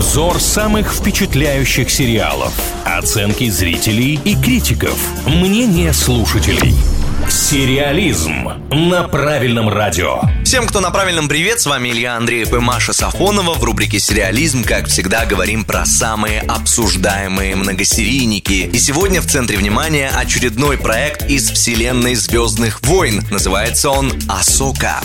Обзор самых впечатляющих сериалов. Оценки зрителей и критиков. Мнение слушателей. Сериализм на правильном радио. Всем, кто на правильном привет, с вами Илья Андреев и Маша Сафонова. В рубрике «Сериализм», как всегда, говорим про самые обсуждаемые многосерийники. И сегодня в центре внимания очередной проект из вселенной «Звездных войн». Называется он «Асока».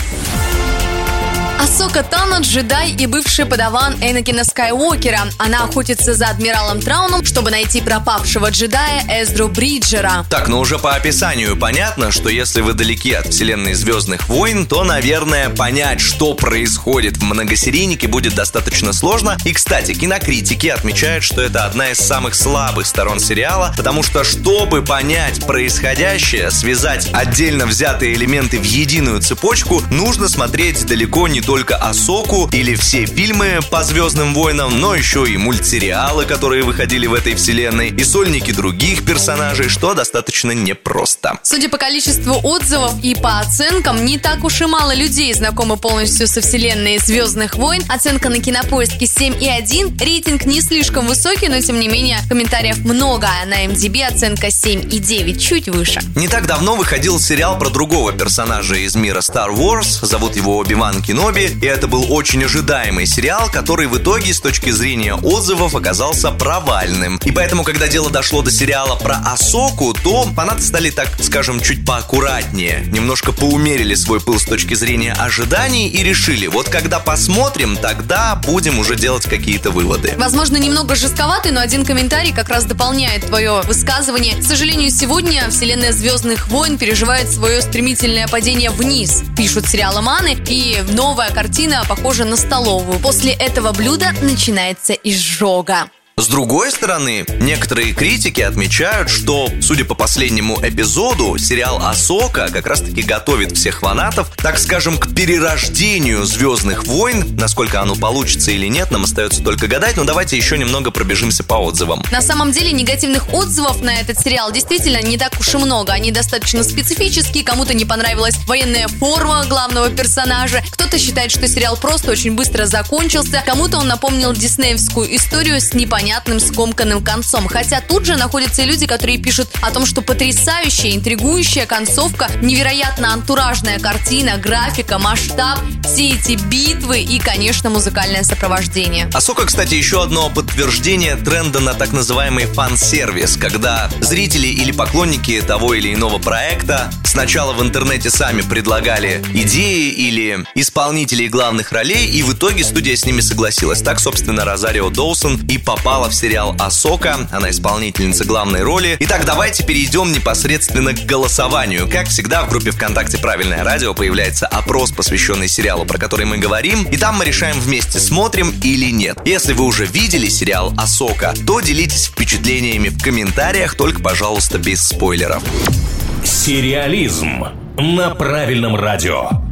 Асока Тано – джедай и бывший подаван Энакина Скайуокера. Она охотится за адмиралом Трауном, чтобы найти пропавшего джедая Эздру Бриджера. Так, но уже по описанию понятно, что если вы далеки от вселенной Звездных войн, то, наверное, понять, что происходит в многосерийнике будет достаточно сложно. И, кстати, кинокритики отмечают, что это одна из самых слабых сторон сериала, потому что, чтобы понять происходящее, связать отдельно взятые элементы в единую цепочку, нужно смотреть далеко не только Асоку или все фильмы по Звездным войнам, но еще и мультсериалы, которые выходили в этой вселенной, и сольники других персонажей, что достаточно непросто. Судя по количеству отзывов и по оценкам, не так уж и мало людей знакомы полностью со вселенной Звездных войн. Оценка на кинопоиске 7,1, рейтинг не слишком высокий, но тем не менее комментариев много, а на MDB оценка 7,9, чуть выше. Не так давно выходил сериал про другого персонажа из мира Star Wars, зовут его Оби-Ван Кеноби, Кеноби, и это был очень ожидаемый сериал, который в итоге с точки зрения отзывов оказался провальным. И поэтому, когда дело дошло до сериала про Асоку, то фанаты стали, так скажем, чуть поаккуратнее, немножко поумерили свой пыл с точки зрения ожиданий и решили, вот когда посмотрим, тогда будем уже делать какие-то выводы. Возможно, немного жестковатый, но один комментарий как раз дополняет твое высказывание. К сожалению, сегодня вселенная Звездных войн переживает свое стремительное падение вниз, пишут сериаломаны, и Новая картина похожа на столовую. После этого блюда начинается изжога. С другой стороны, некоторые критики отмечают, что, судя по последнему эпизоду, сериал Асока как раз-таки готовит всех фанатов, так скажем, к перерождению Звездных войн. Насколько оно получится или нет, нам остается только гадать, но давайте еще немного пробежимся по отзывам. На самом деле негативных отзывов на этот сериал действительно не так уж и много. Они достаточно специфические, кому-то не понравилась военная форма главного персонажа, кто-то считает, что сериал просто очень быстро закончился, кому-то он напомнил диснеевскую историю с непонятным непонятным скомканным концом. Хотя тут же находятся люди, которые пишут о том, что потрясающая, интригующая концовка, невероятно антуражная картина, графика, масштаб, все эти битвы и, конечно, музыкальное сопровождение. Асока, кстати, еще одно подтверждение тренда на так называемый фан-сервис, когда зрители или поклонники того или иного проекта сначала в интернете сами предлагали идеи или исполнителей главных ролей, и в итоге студия с ними согласилась. Так, собственно, Розарио Доусон и попал попала в сериал «Асока». Она исполнительница главной роли. Итак, давайте перейдем непосредственно к голосованию. Как всегда, в группе ВКонтакте «Правильное радио» появляется опрос, посвященный сериалу, про который мы говорим. И там мы решаем вместе, смотрим или нет. Если вы уже видели сериал «Асока», то делитесь впечатлениями в комментариях, только, пожалуйста, без спойлеров. Сериализм на правильном радио.